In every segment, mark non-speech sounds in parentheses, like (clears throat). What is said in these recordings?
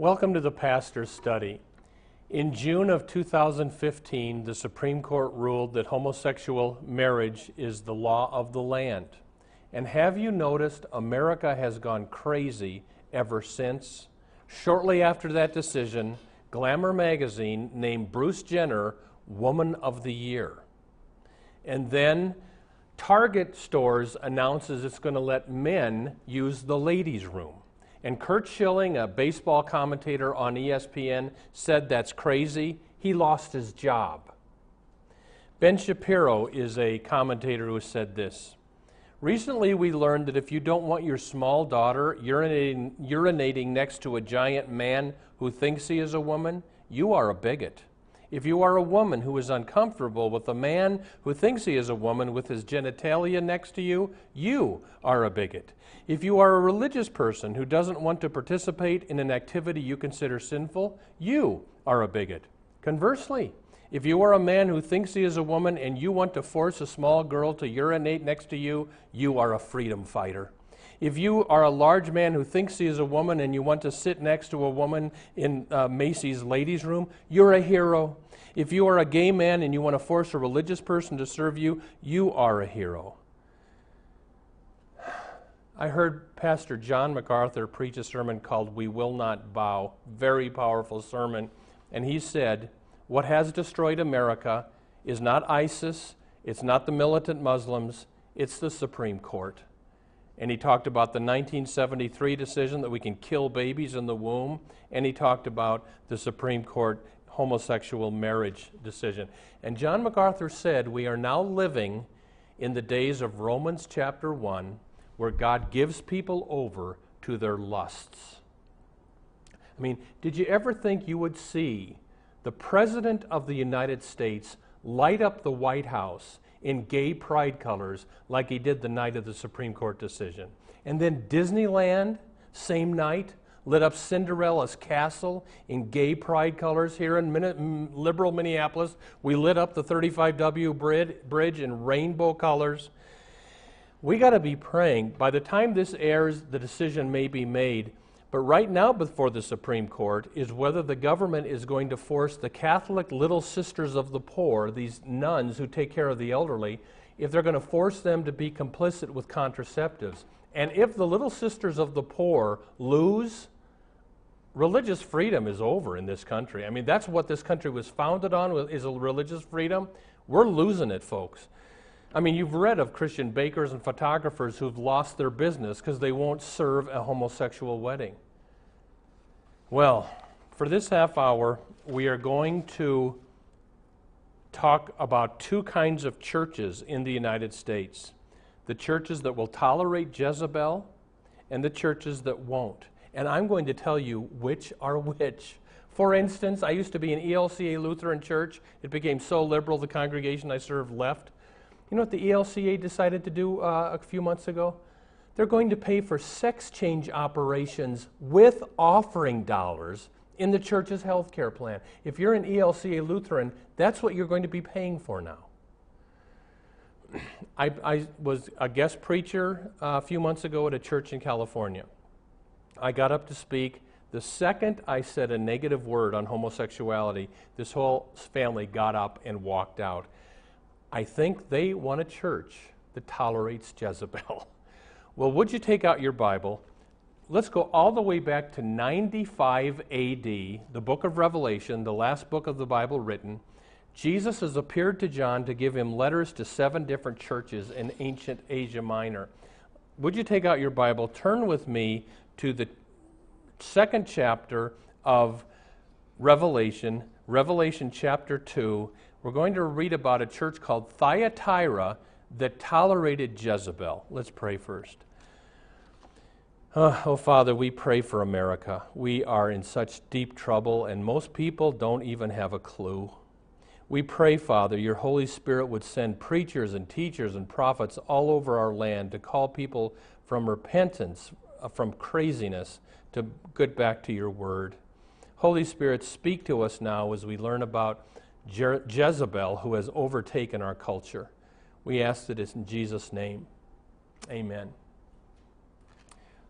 Welcome to the Pastor's Study. In June of 2015, the Supreme Court ruled that homosexual marriage is the law of the land. And have you noticed America has gone crazy ever since? Shortly after that decision, Glamour magazine named Bruce Jenner Woman of the Year. And then Target stores announces it's going to let men use the ladies' room. And Curt Schilling, a baseball commentator on ESPN, said that's crazy. He lost his job. Ben Shapiro is a commentator who said this. Recently, we learned that if you don't want your small daughter urinating, urinating next to a giant man who thinks he is a woman, you are a bigot. If you are a woman who is uncomfortable with a man who thinks he is a woman with his genitalia next to you, you are a bigot. If you are a religious person who doesn't want to participate in an activity you consider sinful, you are a bigot. Conversely, if you are a man who thinks he is a woman and you want to force a small girl to urinate next to you, you are a freedom fighter. If you are a large man who thinks he is a woman and you want to sit next to a woman in uh, Macy's ladies' room, you're a hero. If you are a gay man and you want to force a religious person to serve you, you are a hero. I heard Pastor John MacArthur preach a sermon called We Will Not Bow. Very powerful sermon. And he said, what has destroyed America is not ISIS, it's not the militant Muslims, it's the Supreme Court. And he talked about the 1973 decision that we can kill babies in the womb, and he talked about the Supreme Court homosexual marriage decision. And John MacArthur said, We are now living in the days of Romans chapter 1, where God gives people over to their lusts. I mean, did you ever think you would see the President of the United States light up the White House in gay pride colors like he did the night of the Supreme Court decision. And then Disneyland, same night, lit up Cinderella's castle in gay pride colors here in liberal Minneapolis. We lit up the 35W bridge in rainbow colors. We got to be praying. By the time this airs, the decision may be made but right now, before the Supreme Court, is whether the government is going to force the Catholic Little Sisters of the Poor, these nuns who take care of the elderly, if they're going to force them to be complicit with contraceptives. And if the Little Sisters of the Poor lose, religious freedom is over in this country. I mean, that's what this country was founded on, is religious freedom. We're losing it, folks. I mean, you've read of Christian bakers and photographers who've lost their business because they won't serve a homosexual wedding. Well, for this half hour, we are going to talk about two kinds of churches in the United States the churches that will tolerate Jezebel and the churches that won't. And I'm going to tell you which are which. For instance, I used to be an ELCA Lutheran Church. It became so liberal, the congregation I served left. You know what the ELCA decided to do uh, a few months ago? They're going to pay for sex change operations with offering dollars in the church's health care plan. If you're an ELCA Lutheran, that's what you're going to be paying for now. (clears throat) I, I was a guest preacher uh, a few months ago at a church in California. I got up to speak. The second I said a negative word on homosexuality, this whole family got up and walked out. I think they want a church that tolerates Jezebel. (laughs) well, would you take out your Bible? Let's go all the way back to 95 AD, the book of Revelation, the last book of the Bible written. Jesus has appeared to John to give him letters to seven different churches in ancient Asia Minor. Would you take out your Bible? Turn with me to the second chapter of Revelation, Revelation chapter 2 we're going to read about a church called Thyatira that tolerated Jezebel. Let's pray first. Uh, oh, Father, we pray for America. We are in such deep trouble, and most people don't even have a clue. We pray, Father, your Holy Spirit would send preachers and teachers and prophets all over our land to call people from repentance, uh, from craziness, to get back to your word. Holy Spirit, speak to us now as we learn about Je- Jezebel, who has overtaken our culture. We ask that it's in Jesus' name. Amen.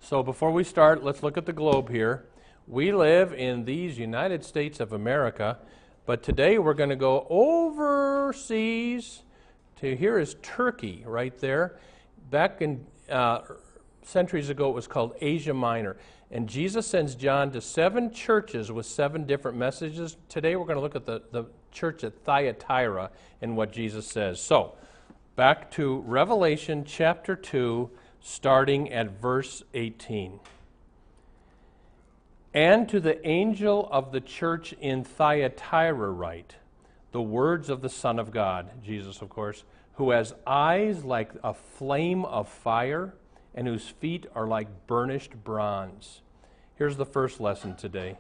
So before we start, let's look at the globe here. We live in these United States of America, but today we're going to go overseas to here is Turkey right there. Back in uh, centuries ago, it was called Asia Minor. And Jesus sends John to seven churches with seven different messages. Today we're going to look at the, the church at Thyatira and what Jesus says. So, back to Revelation chapter 2 starting at verse 18. And to the angel of the church in Thyatira write, the words of the Son of God, Jesus, of course, who has eyes like a flame of fire and whose feet are like burnished bronze. Here's the first lesson today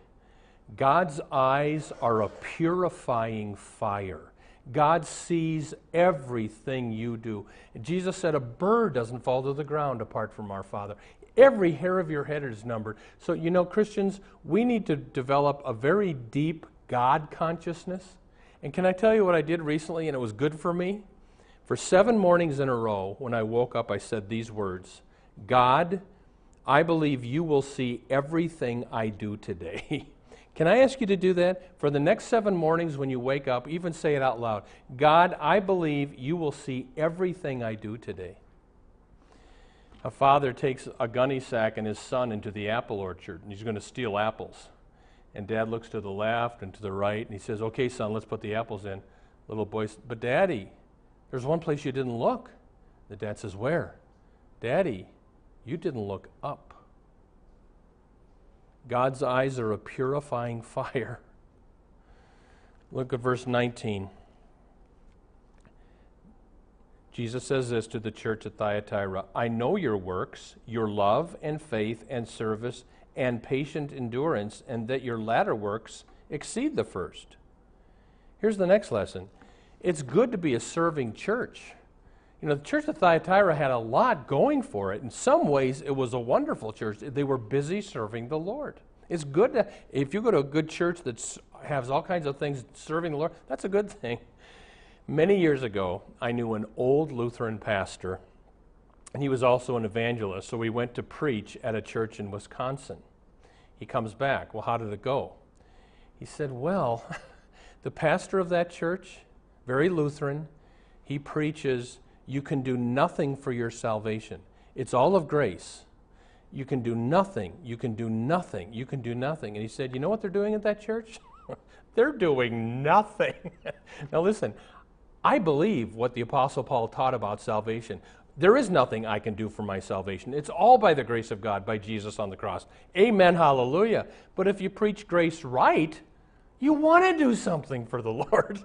God's eyes are a purifying fire. God sees everything you do. Jesus said, A bird doesn't fall to the ground apart from our Father. Every hair of your head is numbered. So, you know, Christians, we need to develop a very deep God consciousness. And can I tell you what I did recently, and it was good for me? For seven mornings in a row, when I woke up, I said these words God, I believe you will see everything I do today. (laughs) Can I ask you to do that? For the next seven mornings when you wake up, even say it out loud God, I believe you will see everything I do today. A father takes a gunny sack and his son into the apple orchard, and he's going to steal apples. And dad looks to the left and to the right, and he says, Okay, son, let's put the apples in. Little boy says, But daddy, there's one place you didn't look. The dad says, Where? Daddy, you didn't look up. God's eyes are a purifying (laughs) fire. Look at verse 19. Jesus says this to the church at Thyatira I know your works, your love and faith and service and patient endurance, and that your latter works exceed the first. Here's the next lesson it's good to be a serving church. You know, the church of Thyatira had a lot going for it. In some ways, it was a wonderful church. They were busy serving the Lord. It's good to, if you go to a good church that has all kinds of things serving the Lord, that's a good thing. Many years ago, I knew an old Lutheran pastor, and he was also an evangelist. So we went to preach at a church in Wisconsin. He comes back. Well, how did it go? He said, Well, (laughs) the pastor of that church, very Lutheran, he preaches you can do nothing for your salvation. It's all of grace. You can do nothing. You can do nothing. You can do nothing. And he said, You know what they're doing at that church? (laughs) they're doing nothing. (laughs) now, listen, I believe what the Apostle Paul taught about salvation. There is nothing I can do for my salvation. It's all by the grace of God, by Jesus on the cross. Amen, hallelujah. But if you preach grace right, you want to do something for the (laughs) Lord.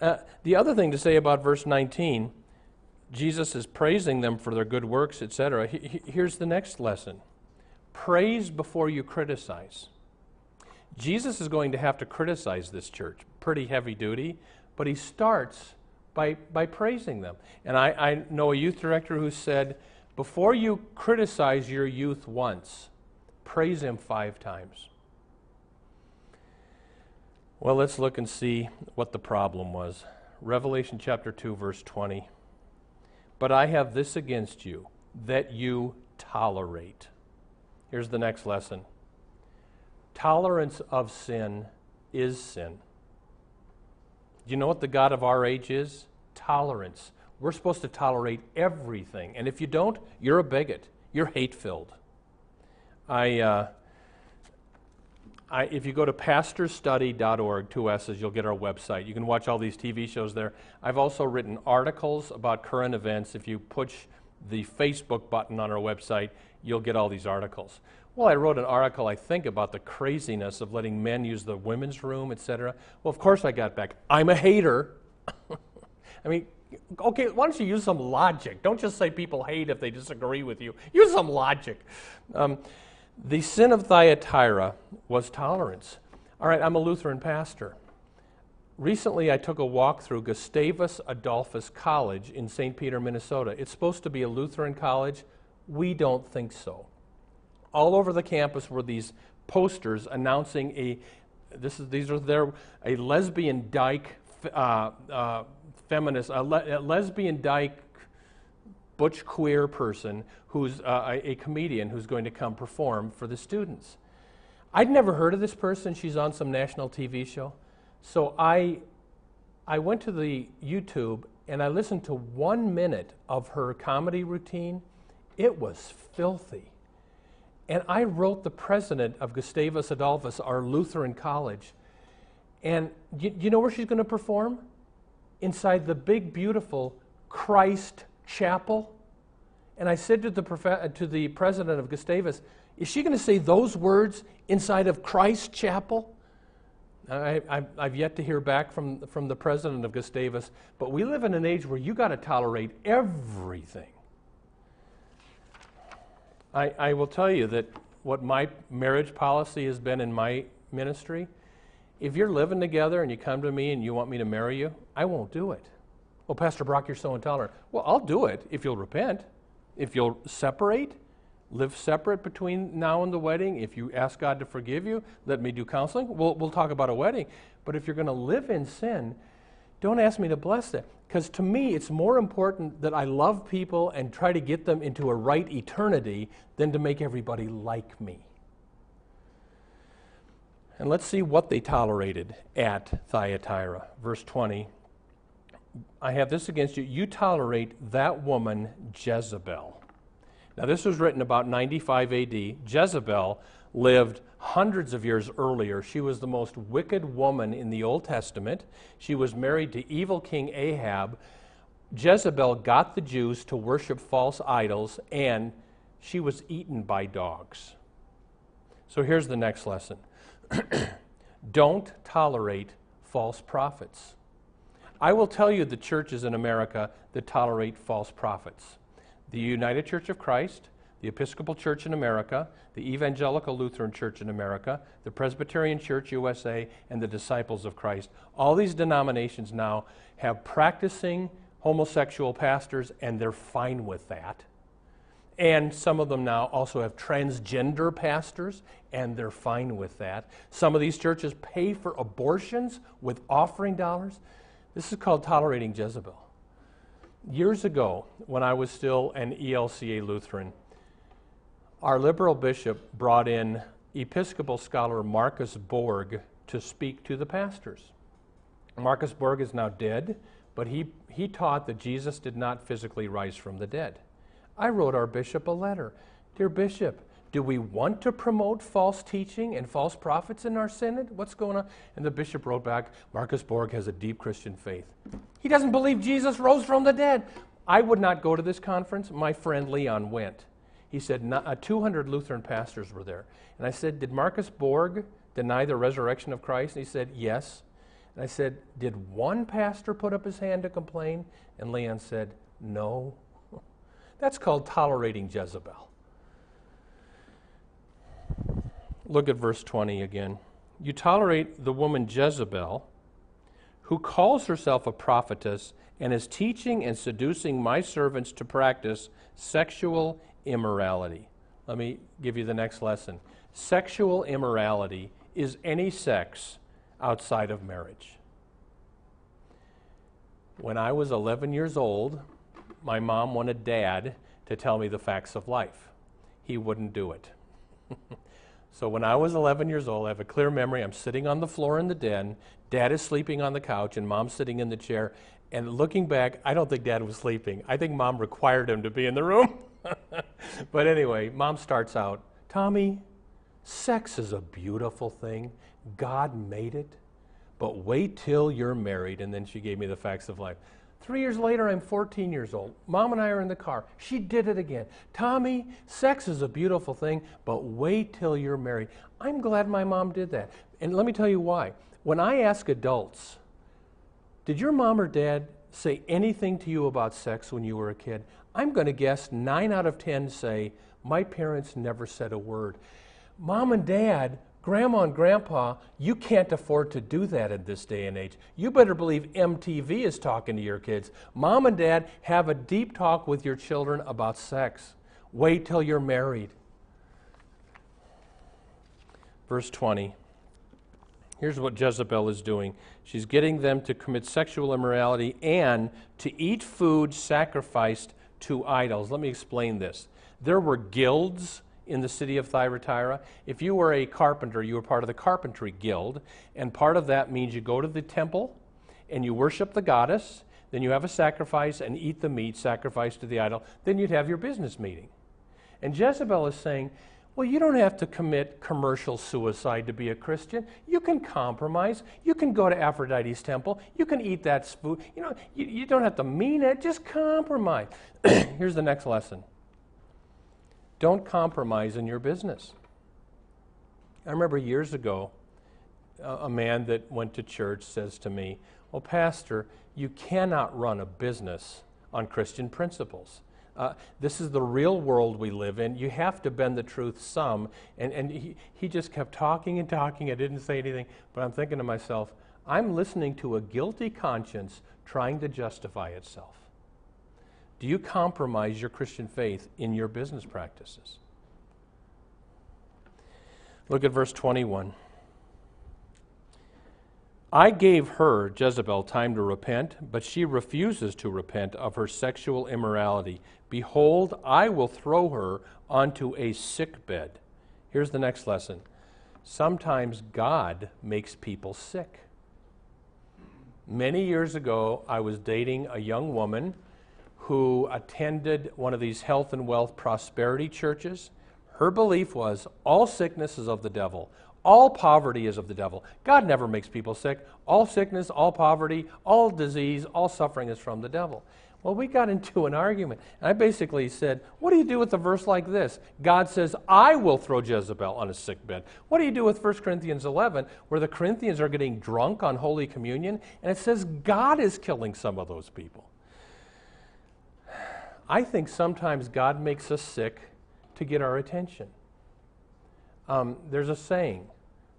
Uh, the other thing to say about verse 19, Jesus is praising them for their good works, etc. He, here's the next lesson praise before you criticize. Jesus is going to have to criticize this church, pretty heavy duty, but he starts by, by praising them. And I, I know a youth director who said, before you criticize your youth once, praise him five times. Well, let's look and see what the problem was. Revelation chapter 2, verse 20. But I have this against you, that you tolerate. Here's the next lesson tolerance of sin is sin. Do you know what the God of our age is? Tolerance. We're supposed to tolerate everything. And if you don't, you're a bigot. You're hate filled. I. Uh, I, if you go to pastorstudy.org, two S's, you'll get our website. You can watch all these TV shows there. I've also written articles about current events. If you push the Facebook button on our website, you'll get all these articles. Well, I wrote an article, I think, about the craziness of letting men use the women's room, etc. Well, of course, I got back. I'm a hater. (laughs) I mean, Okay, why don't you use some logic? Don't just say people hate if they disagree with you. Use some logic. Um, the sin of Thyatira was tolerance. All right, I'm a Lutheran pastor. Recently, I took a walk through Gustavus Adolphus College in St. Peter, Minnesota. It's supposed to be a Lutheran college. We don't think so. All over the campus were these posters announcing a this is these are their a lesbian dyke uh, uh, feminist a, le, a, lesbian dyke butch queer person who's uh, a, comedian who's going to come perform for the students. I'd never heard of this person. She's on some national TV show. So I, I went to the YouTube and I listened to one minute of her comedy routine. It was filthy. And I wrote the president of Gustavus Adolphus, our Lutheran college. And you, you know where she's going to perform? Inside the big, beautiful Christ Chapel. And I said to the, prof- uh, to the president of Gustavus, Is she going to say those words inside of Christ Chapel? I, have yet to hear back from, from the president of Gustavus, but we live in an age where you got to tolerate everything. I, I will tell you that what my marriage policy has been in my ministry if you're living together and you come to me and you want me to marry you, I won't do it. Well, Pastor Brock, you're so intolerant. Well, I'll do it if you'll repent. If you'll separate, live separate between now and the wedding. If you ask God to forgive you, let me do counseling. We'll, we'll talk about a wedding. But if you're going to live in sin, don't ask me to bless it. Because to me, it's more important that I love people and try to get them into a right eternity than to make everybody like me. And let's see what they tolerated at Thyatira. Verse 20 I have this against you. You tolerate that woman, Jezebel now, this was written about 95 AD. Jezebel lived hundreds of years earlier. She was the most wicked woman in the Old Testament. She was married to evil King Ahab. Jezebel got the Jews to worship false idols, and she was eaten by dogs. So here's the next lesson (clears throat) don't tolerate false prophets. I will tell you the churches in America that tolerate false prophets the United Church of Christ, the Episcopal Church in America, the Evangelical Lutheran Church in America, the Presbyterian Church USA, and the Disciples of Christ. All these denominations now have practicing homosexual pastors, and they're fine with that. And some of them now also have transgender pastors, and they're fine with that. Some of these churches pay for abortions with offering dollars. This is called tolerating Jezebel. Years ago, when I was still an ELCA Lutheran, our liberal bishop brought in Episcopal scholar Marcus Borg to speak to the pastors. Marcus Borg is now dead, but he, he taught that Jesus did not physically rise from the dead. I wrote our bishop a letter Dear Bishop, do we want to promote false teaching and false prophets in our synod? What's going on? And the bishop wrote back Marcus Borg has a deep Christian faith. He doesn't believe Jesus rose from the dead. I would not go to this conference. My friend Leon went. He said uh, 200 Lutheran pastors were there. And I said, Did Marcus Borg deny the resurrection of Christ? And he said, Yes. And I said, Did one pastor put up his hand to complain? And Leon said, No. (laughs) That's called tolerating Jezebel. Look at verse 20 again. You tolerate the woman Jezebel, who calls herself a prophetess and is teaching and seducing my servants to practice sexual immorality. Let me give you the next lesson. Sexual immorality is any sex outside of marriage. When I was 11 years old, my mom wanted dad to tell me the facts of life. He wouldn't do it. (laughs) So when I was 11 years old, I have a clear memory. I'm sitting on the floor in the den. Dad is sleeping on the couch, and mom's sitting in the chair. And looking back, I don't think dad was sleeping. I think mom required him to be in the room. (laughs) but anyway, mom starts out Tommy, sex is a beautiful thing. God made it. But wait till you're married. And then she gave me the facts of life. Three years later, I'm 14 years old. Mom and I are in the car. She did it again. Tommy, sex is a beautiful thing, but wait till you're married. I'm glad my mom did that. And let me tell you why. When I ask adults, did your mom or dad say anything to you about sex when you were a kid, I'm going to guess nine out of 10 say, My parents never said a word. Mom and dad, grandma and grandpa, you can't afford to do that in this day and age. You better believe MTV is talking to your kids. Mom and dad, have a deep talk with your children about sex. Wait till you're married. Verse 20. Here's what Jezebel is doing she's getting them to commit sexual immorality and to eat food sacrificed to idols. Let me explain this. There were guilds in the city of Thyatira. If you were a carpenter, you were part of the carpentry guild, and part of that means you go to the temple and you worship the goddess, then you have a sacrifice and eat the meat sacrificed to the idol, then you'd have your business meeting. And Jezebel is saying, well, you don't have to commit commercial suicide to be a Christian. You can compromise. You can go to Aphrodite's temple. You can eat that food. You know, you, you don't have to mean it. Just compromise. (clears throat) Here's the next lesson. Don't compromise in your business. I remember years ago, a man that went to church says to me, Well, Pastor, you cannot run a business on Christian principles. Uh, this is the real world we live in. You have to bend the truth some. And, and he, he just kept talking and talking. I didn't say anything, but I'm thinking to myself, I'm listening to a guilty conscience trying to justify itself. Do you compromise your Christian faith in your business practices? Look at verse 21. I gave her, Jezebel, time to repent, but she refuses to repent of her sexual immorality. Behold, I will throw her onto a sick bed. Here's the next lesson. Sometimes God makes people sick. Many years ago, I was dating a young woman who attended one of these health and wealth prosperity churches. Her belief was all sickness is of the devil, all poverty is of the devil. God never makes people sick. All sickness, all poverty, all disease, all suffering is from the devil. Well, we got into an argument. And I basically said, What do you do with a verse like this? God says, I will throw Jezebel on a sick bed. What do you do with 1 Corinthians 11, where the Corinthians are getting drunk on Holy Communion, and it says God is killing some of those people? I think sometimes God makes us sick to get our attention. Um, there's a saying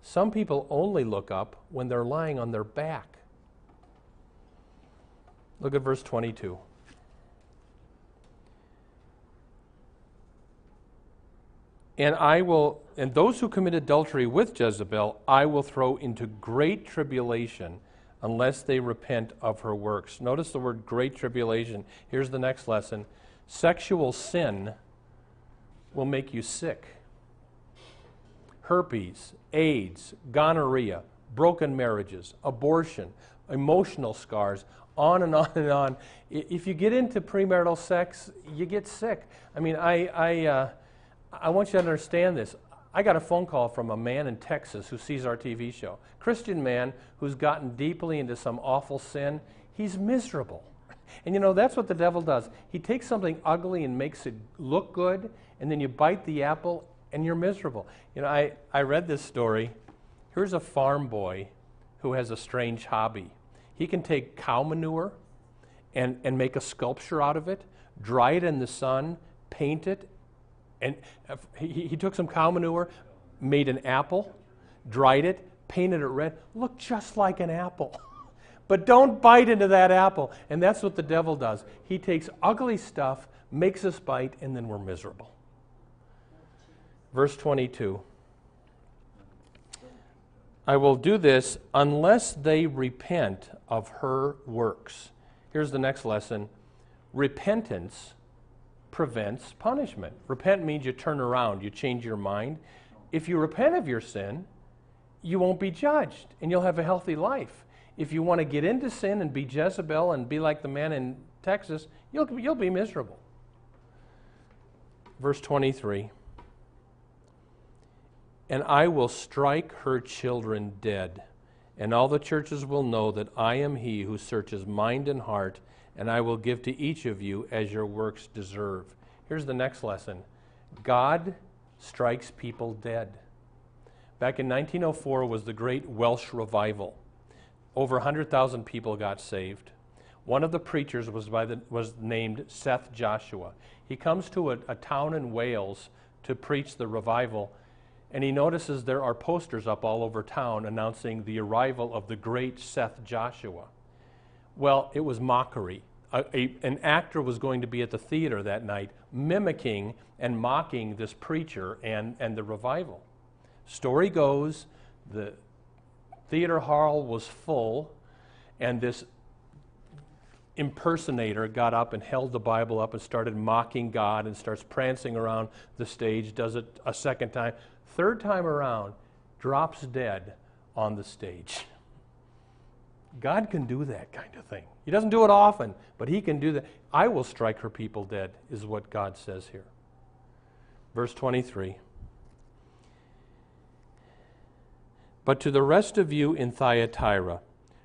some people only look up when they're lying on their back. Look at verse 22. And I will, and those who commit adultery with Jezebel, I will throw into great tribulation unless they repent of her works. Notice the word great tribulation. Here's the next lesson sexual sin will make you sick. Herpes, AIDS, gonorrhea, broken marriages, abortion, emotional scars, on and on and on. If you get into premarital sex, you get sick. I mean, I, I, uh, I want you to understand this. I got a phone call from a man in Texas who sees our TV show. Christian man who's gotten deeply into some awful sin. He's miserable. (laughs) And you know, that's what the devil does. He takes something ugly and makes it look good, and then you bite the apple and you're miserable. You know, I, I read this story. Here's a farm boy who has a strange hobby. He can take cow manure and, and make a sculpture out of it, dry it in the sun, paint it, and uh, he, he took some cow manure, made an apple, dried it, painted it red, looked just like an apple. (laughs) but don't bite into that apple. And that's what the devil does. He takes ugly stuff, makes us bite, and then we're miserable. Verse 22 I will do this unless they repent of her works. Here's the next lesson repentance prevents punishment. Repent means you turn around, you change your mind. If you repent of your sin, you won't be judged and you'll have a healthy life. If you want to get into sin and be Jezebel and be like the man in Texas, you'll, you'll be miserable. Verse 23 And I will strike her children dead, and all the churches will know that I am he who searches mind and heart and I will give to each of you as your works deserve. Here's the next lesson God strikes people dead. Back in 1904 was the great Welsh revival. Over 100,000 people got saved. One of the preachers was, by the, was named Seth Joshua. He comes to a, a town in Wales to preach the revival, and he notices there are posters up all over town announcing the arrival of the great Seth Joshua. Well, it was mockery. A, a, an actor was going to be at the theater that night mimicking and mocking this preacher and, and the revival. Story goes the theater hall was full, and this impersonator got up and held the Bible up and started mocking God and starts prancing around the stage, does it a second time. Third time around, drops dead on the stage. (laughs) God can do that kind of thing. He doesn't do it often, but He can do that. I will strike her people dead, is what God says here. Verse 23. But to the rest of you in Thyatira,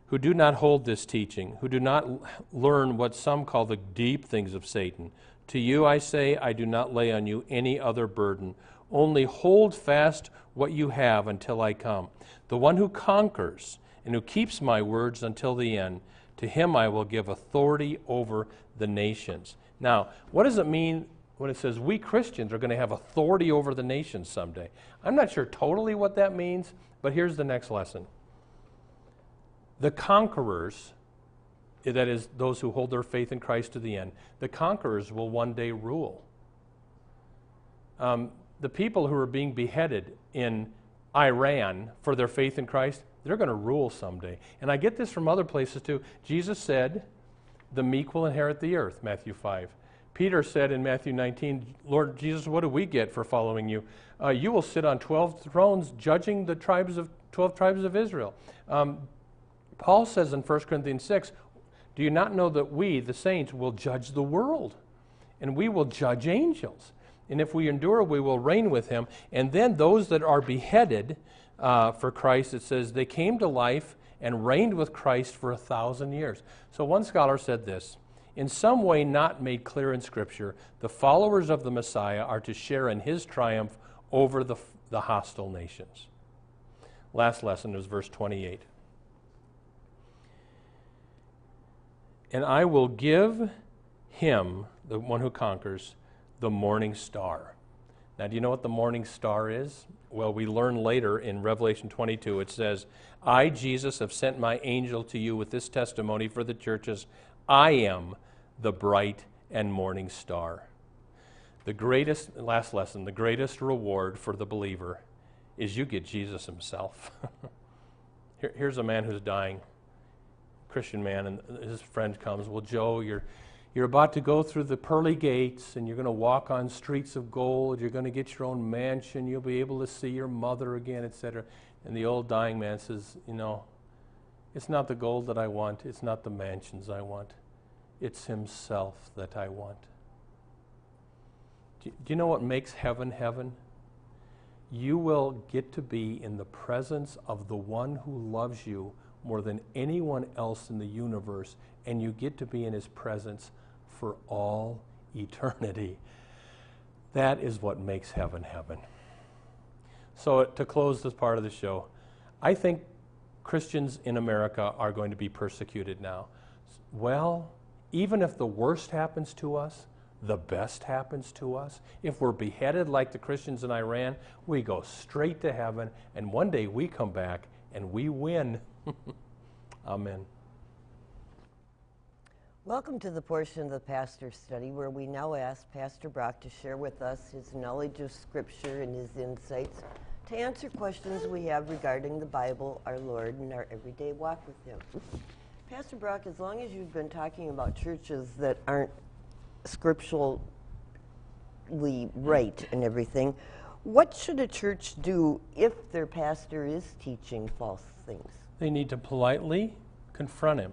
who do not hold this teaching, who do not learn what some call the deep things of Satan, to you I say, I do not lay on you any other burden. Only hold fast what you have until I come. The one who conquers and who keeps my words until the end, to him I will give authority over the nations. Now, what does it mean when it says we Christians are going to have authority over the nations someday? I'm not sure totally what that means, but here's the next lesson. The conquerors, that is, those who hold their faith in Christ to the end, the conquerors will one day rule. Um, the people who are being beheaded in Iran for their faith in Christ, they're going to rule someday. And I get this from other places too. Jesus said, The meek will inherit the earth, Matthew 5. Peter said in Matthew 19, Lord Jesus, what do we get for following you? Uh, you will sit on 12 thrones judging the tribes of 12 tribes of Israel. Um, Paul says in 1 Corinthians 6, Do you not know that we, the saints, will judge the world? And we will judge angels. And if we endure, we will reign with him. And then those that are beheaded uh, for Christ, it says they came to life and reigned with Christ for a thousand years. So one scholar said this in some way not made clear in Scripture, the followers of the Messiah are to share in his triumph over the, the hostile nations. Last lesson is verse 28. And I will give him, the one who conquers, the morning star. Now, do you know what the morning star is? Well, we learn later in Revelation 22, it says, I, Jesus, have sent my angel to you with this testimony for the churches. I am the bright and morning star. The greatest, last lesson, the greatest reward for the believer is you get Jesus himself. (laughs) Here, here's a man who's dying, Christian man, and his friend comes, Well, Joe, you're, you're about to go through the pearly gates and you're going to walk on streets of gold. You're going to get your own mansion. You'll be able to see your mother again, etc. And the old dying man says, You know, it's not the gold that I want, it's not the mansions I want, it's Himself that I want. Do, do you know what makes heaven heaven? You will get to be in the presence of the one who loves you more than anyone else in the universe, and you get to be in His presence for all eternity. That is what makes heaven heaven. So, uh, to close this part of the show, I think Christians in America are going to be persecuted now. Well, even if the worst happens to us, the best happens to us. If we're beheaded like the Christians in Iran, we go straight to heaven, and one day we come back and we win. (laughs) Amen. Welcome to the portion of the pastor's study where we now ask Pastor Brock to share with us his knowledge of Scripture and his insights to answer questions we have regarding the Bible, our Lord, and our everyday walk with Him. Pastor Brock, as long as you've been talking about churches that aren't scripturally right and everything, what should a church do if their pastor is teaching false things? They need to politely confront him.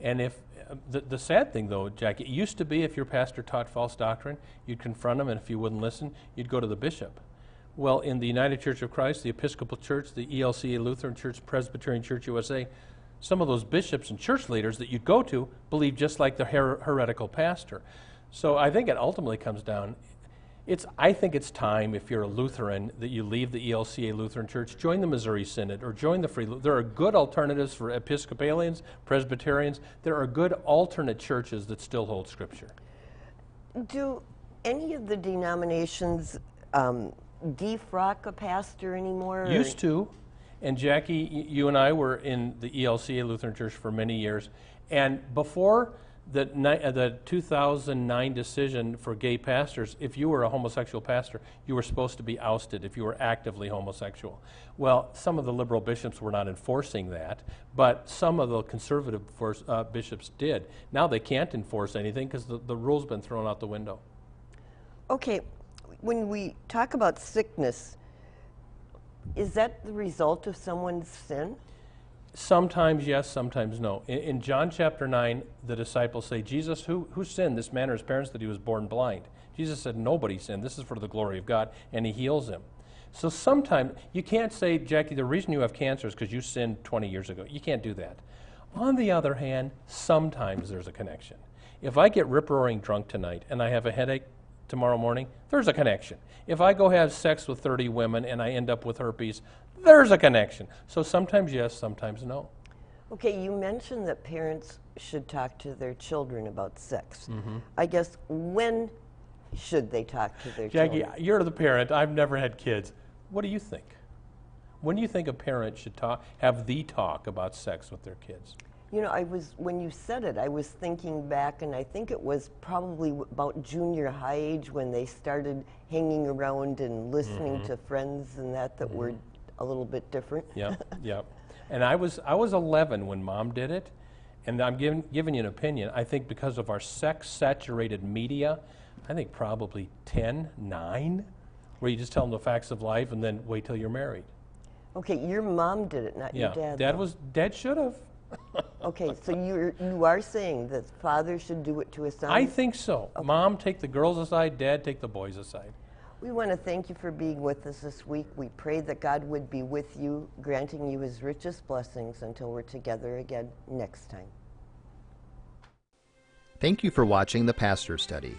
And if uh, the, the sad thing, though, Jack, it used to be if your pastor taught false doctrine, you'd confront him, and if you wouldn't listen, you'd go to the bishop. Well, in the United Church of Christ, the Episcopal Church, the ELCA Lutheran Church, Presbyterian Church USA, some of those bishops and church leaders that you'd go to believe just like the her- heretical pastor. So I think it ultimately comes down It's, I think it's time, if you're a Lutheran, that you leave the ELCA Lutheran Church, join the Missouri Synod, or join the Free. There are good alternatives for Episcopalians, Presbyterians. There are good alternate churches that still hold Scripture. Do any of the denominations um, defrock a pastor anymore? Used to, and Jackie, y- you and I were in the ELCA Lutheran Church for many years, and before the, ni- uh, the 2009 decision for gay pastors, if you were a homosexual pastor, you were supposed to be ousted if you were actively homosexual. Well, some of the liberal bishops were not enforcing that, but some of the conservative uh, bishops did. Now they can't enforce anything because the, the rule's been thrown out the window. Okay, when we talk about sickness, is that the result of someone's sin? Sometimes yes, sometimes no. In, in John chapter 9, the disciples say, Jesus, who, who sinned, this man or his parents, that he was born blind? Jesus said, Nobody sinned. This is for the glory of God, and he heals him. So sometimes you can't say, Jackie, the reason you have cancer is because you sinned 20 years ago. You can't do that. On the other hand, sometimes there's a connection. If I get rip roaring drunk tonight and I have a headache tomorrow morning, there's a connection. If I go have sex with 30 women and I end up with herpes, there's a connection. So sometimes yes, sometimes no. Okay, you mentioned that parents should talk to their children about sex. Mm-hmm. I guess when should they talk to their Jackie, children? you're the parent. I've never had kids. What do you think? When do you think a parent should talk, have the talk about sex with their kids? You know, I was when you said it, I was thinking back, and I think it was probably about junior high age when they started hanging around and listening Mm-hmm. to friends and that that were a little bit different. Yep, (laughs) yep. And I was I was 11 when mom did it, and I'm giving giving you an opinion. I think because of our sex-saturated media, I think probably 10, 9, where you just tell them the facts of life and then wait till you're married. Okay, your mom did it, not Yeah, your dad. dad though. was dad should have. Okay, so you're you are saying that father should do it to his son. I think so. Mom take the girls aside, dad take the boys aside. We want to thank you for being with us this week. We pray that God would be with you, granting you his richest blessings until we're together again next time. Thank you for watching the Pastor Study.